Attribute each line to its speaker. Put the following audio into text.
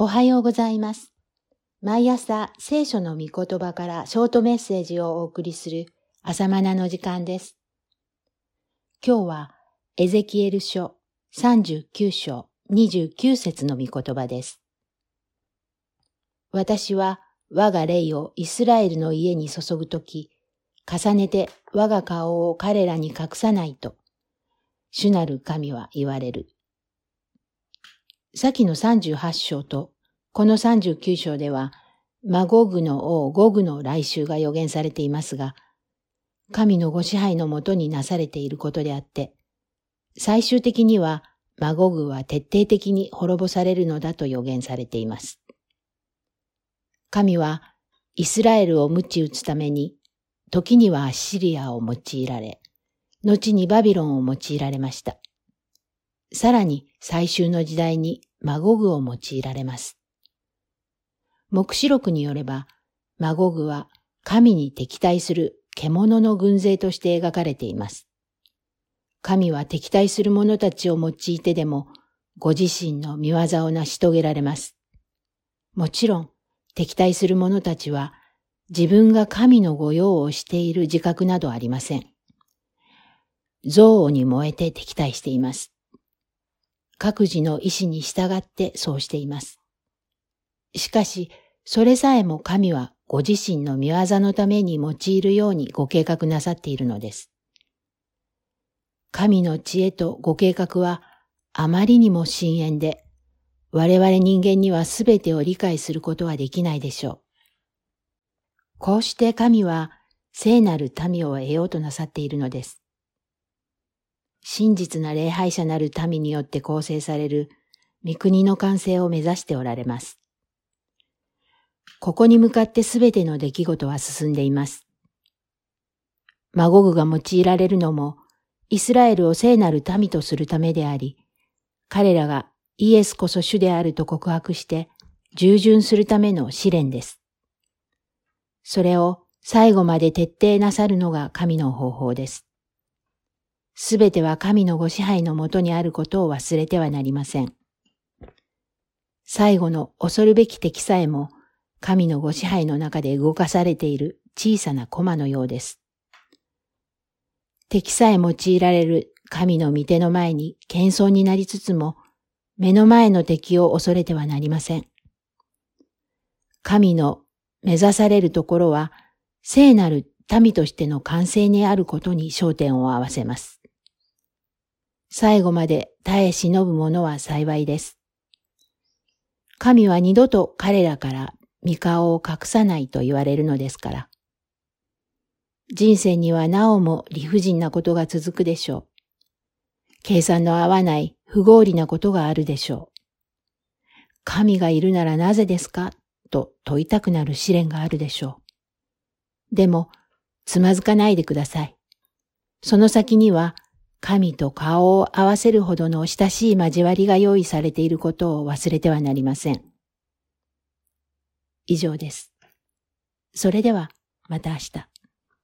Speaker 1: おはようございます。毎朝聖書の御言葉からショートメッセージをお送りする朝マナの時間です。今日はエゼキエル書39章29節の御言葉です。私は我が霊をイスラエルの家に注ぐとき、重ねて我が顔を彼らに隠さないと、主なる神は言われる。先の38章とこの39章では、マゴグの王ゴグの来襲が予言されていますが、神のご支配のもとになされていることであって、最終的にはマゴグは徹底的に滅ぼされるのだと予言されています。神はイスラエルを鞭打つために、時にはアッシリアを用いられ、後にバビロンを用いられました。さらに最終の時代にマゴグを用いられます。目視録によれば、マゴグは神に敵対する獣の軍勢として描かれています。神は敵対する者たちを用いてでも、ご自身の見業を成し遂げられます。もちろん、敵対する者たちは、自分が神の御用をしている自覚などありません。憎悪に燃えて敵対しています。各自の意志に従ってそうしています。しかし、それさえも神はご自身の見業のために用いるようにご計画なさっているのです。神の知恵とご計画はあまりにも深遠で、我々人間にはすべてを理解することはできないでしょう。こうして神は聖なる民を得ようとなさっているのです。真実な礼拝者なる民によって構成される御国の完成を目指しておられます。ここに向かってすべての出来事は進んでいます。マゴグが用いられるのも、イスラエルを聖なる民とするためであり、彼らがイエスこそ主であると告白して、従順するための試練です。それを最後まで徹底なさるのが神の方法です。すべては神のご支配のもとにあることを忘れてはなりません。最後の恐るべき敵さえも、神のご支配の中で動かされている小さな駒のようです。敵さえ用いられる神の御手の前に謙遜になりつつも、目の前の敵を恐れてはなりません。神の目指されるところは、聖なる民としての完成にあることに焦点を合わせます。最後まで耐え忍ぶ者は幸いです。神は二度と彼らから御顔を隠さないと言われるのですから。人生にはなおも理不尽なことが続くでしょう。計算の合わない不合理なことがあるでしょう。神がいるならなぜですか？と問いたくなる試練があるでしょう。でも、つまずかないでください。その先には、神と顔を合わせるほどの親しい交わりが用意されていることを忘れてはなりません。以上です。それでは、また明日。